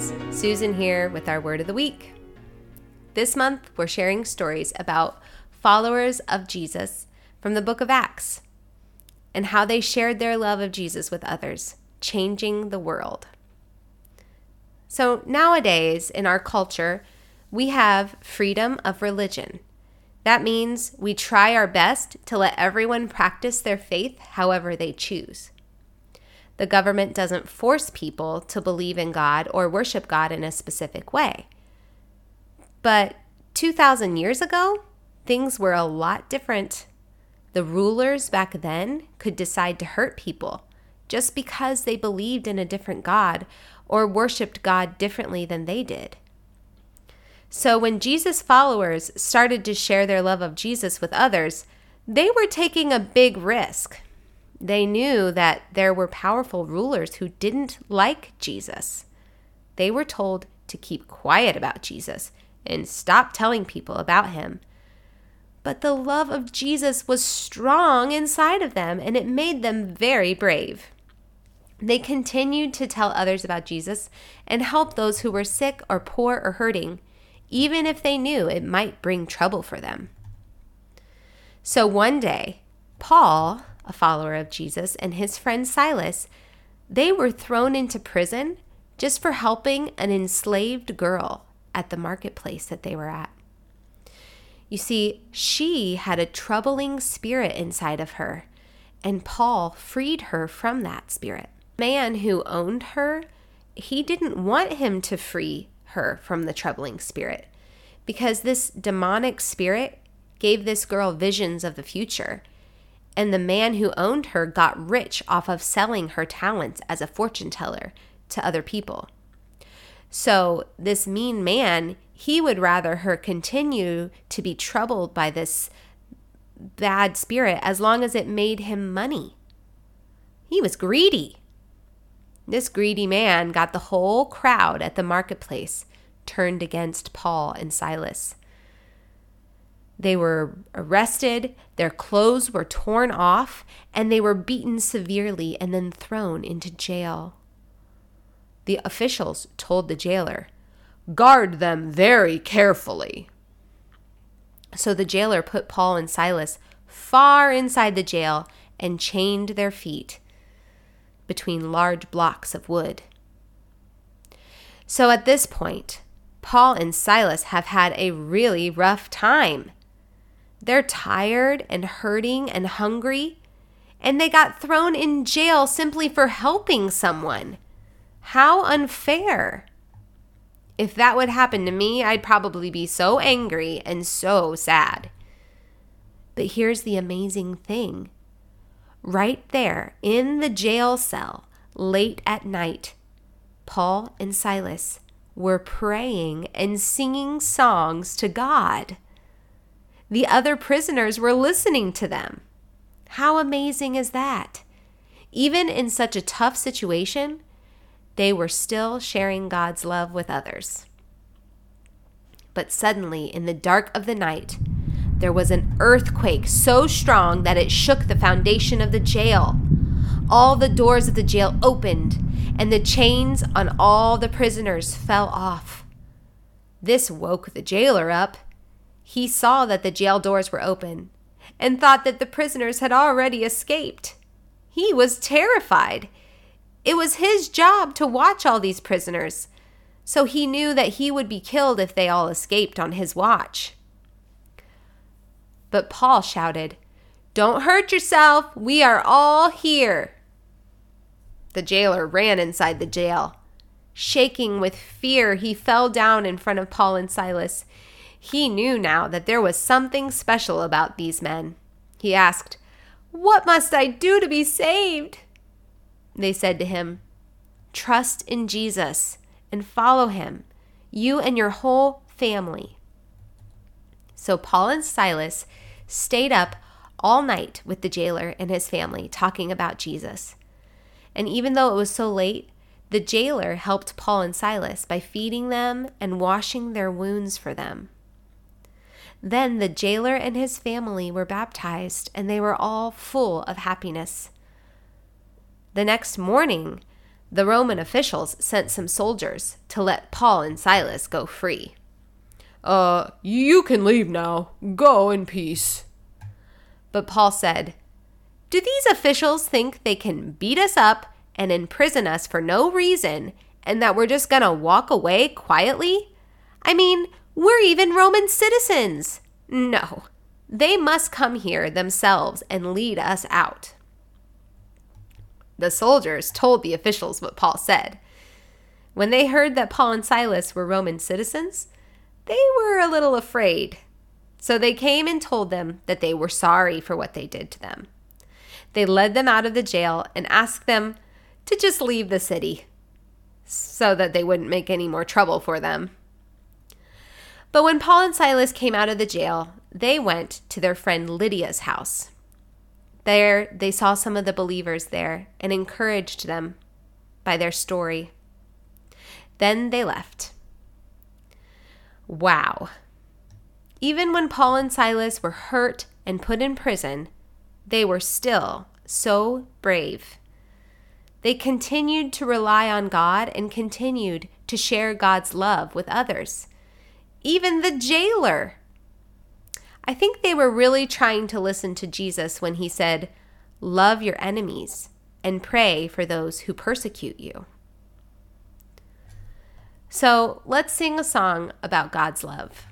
friends, Susan here with our word of the week. This month, we're sharing stories about followers of Jesus from the book of Acts and how they shared their love of Jesus with others, changing the world. So, nowadays in our culture, we have freedom of religion. That means we try our best to let everyone practice their faith however they choose. The government doesn't force people to believe in God or worship God in a specific way. But 2,000 years ago, things were a lot different. The rulers back then could decide to hurt people just because they believed in a different God or worshiped God differently than they did. So when Jesus' followers started to share their love of Jesus with others, they were taking a big risk. They knew that there were powerful rulers who didn't like Jesus. They were told to keep quiet about Jesus and stop telling people about him. But the love of Jesus was strong inside of them, and it made them very brave. They continued to tell others about Jesus and help those who were sick or poor or hurting, even if they knew it might bring trouble for them. So one day, Paul, a follower of Jesus, and his friend Silas, they were thrown into prison just for helping an enslaved girl at the marketplace that they were at. You see, she had a troubling spirit inside of her, and Paul freed her from that spirit. The man who owned her, he didn't want him to free her from the troubling spirit because this demonic spirit gave this girl visions of the future and the man who owned her got rich off of selling her talents as a fortune teller to other people. So, this mean man, he would rather her continue to be troubled by this bad spirit as long as it made him money. He was greedy. This greedy man got the whole crowd at the marketplace turned against Paul and Silas. They were arrested, their clothes were torn off, and they were beaten severely and then thrown into jail. The officials told the jailer, Guard them very carefully. So the jailer put Paul and Silas far inside the jail and chained their feet between large blocks of wood. So at this point, Paul and Silas have had a really rough time. They're tired and hurting and hungry, and they got thrown in jail simply for helping someone. How unfair! If that would happen to me, I'd probably be so angry and so sad. But here's the amazing thing right there in the jail cell, late at night, Paul and Silas were praying and singing songs to God. The other prisoners were listening to them. How amazing is that? Even in such a tough situation, they were still sharing God's love with others. But suddenly, in the dark of the night, there was an earthquake so strong that it shook the foundation of the jail. All the doors of the jail opened, and the chains on all the prisoners fell off. This woke the jailer up he saw that the jail doors were open and thought that the prisoners had already escaped. He was terrified. It was his job to watch all these prisoners, so he knew that he would be killed if they all escaped on his watch. But Paul shouted, Don't hurt yourself. We are all here. The jailer ran inside the jail. Shaking with fear, he fell down in front of Paul and Silas. He knew now that there was something special about these men. He asked, What must I do to be saved? They said to him, Trust in Jesus and follow him, you and your whole family. So Paul and Silas stayed up all night with the jailer and his family talking about Jesus. And even though it was so late, the jailer helped Paul and Silas by feeding them and washing their wounds for them. Then the jailer and his family were baptized, and they were all full of happiness. The next morning, the Roman officials sent some soldiers to let Paul and Silas go free. Uh, you can leave now. Go in peace. But Paul said, Do these officials think they can beat us up and imprison us for no reason and that we're just gonna walk away quietly? I mean, we're even Roman citizens. No, they must come here themselves and lead us out. The soldiers told the officials what Paul said. When they heard that Paul and Silas were Roman citizens, they were a little afraid. So they came and told them that they were sorry for what they did to them. They led them out of the jail and asked them to just leave the city so that they wouldn't make any more trouble for them. But when Paul and Silas came out of the jail, they went to their friend Lydia's house. There, they saw some of the believers there and encouraged them by their story. Then they left. Wow. Even when Paul and Silas were hurt and put in prison, they were still so brave. They continued to rely on God and continued to share God's love with others. Even the jailer. I think they were really trying to listen to Jesus when he said, Love your enemies and pray for those who persecute you. So let's sing a song about God's love.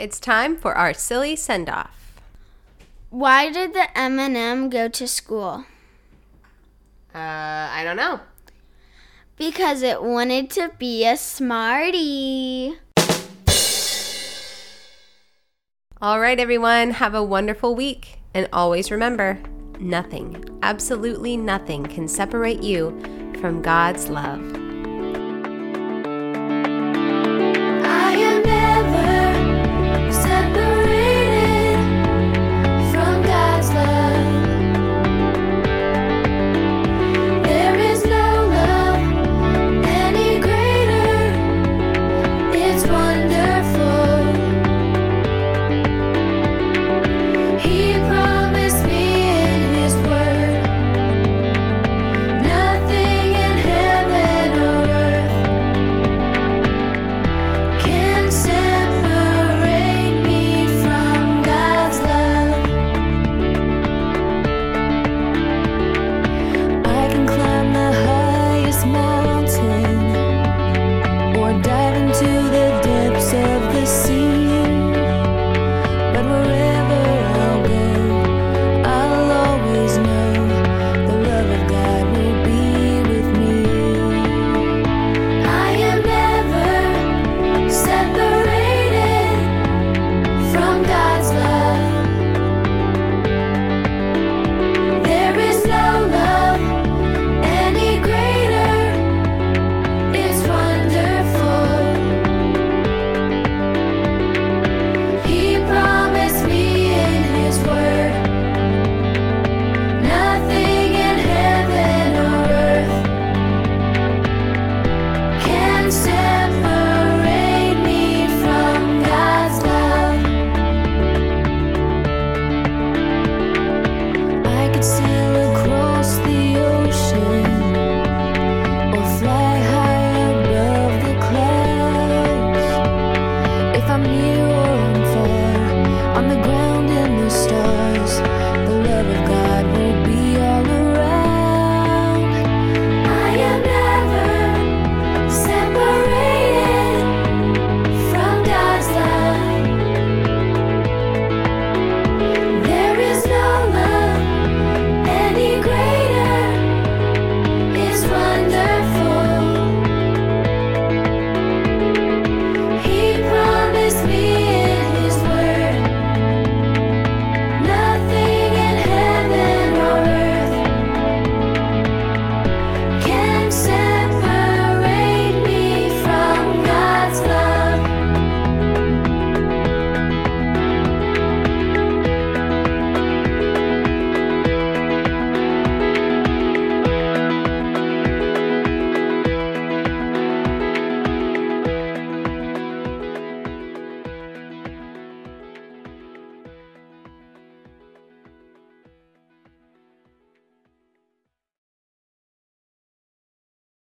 It's time for our silly send off. Why did the M&M go to school? Uh, I don't know. Because it wanted to be a smarty. All right, everyone, have a wonderful week. And always remember nothing, absolutely nothing, can separate you from God's love.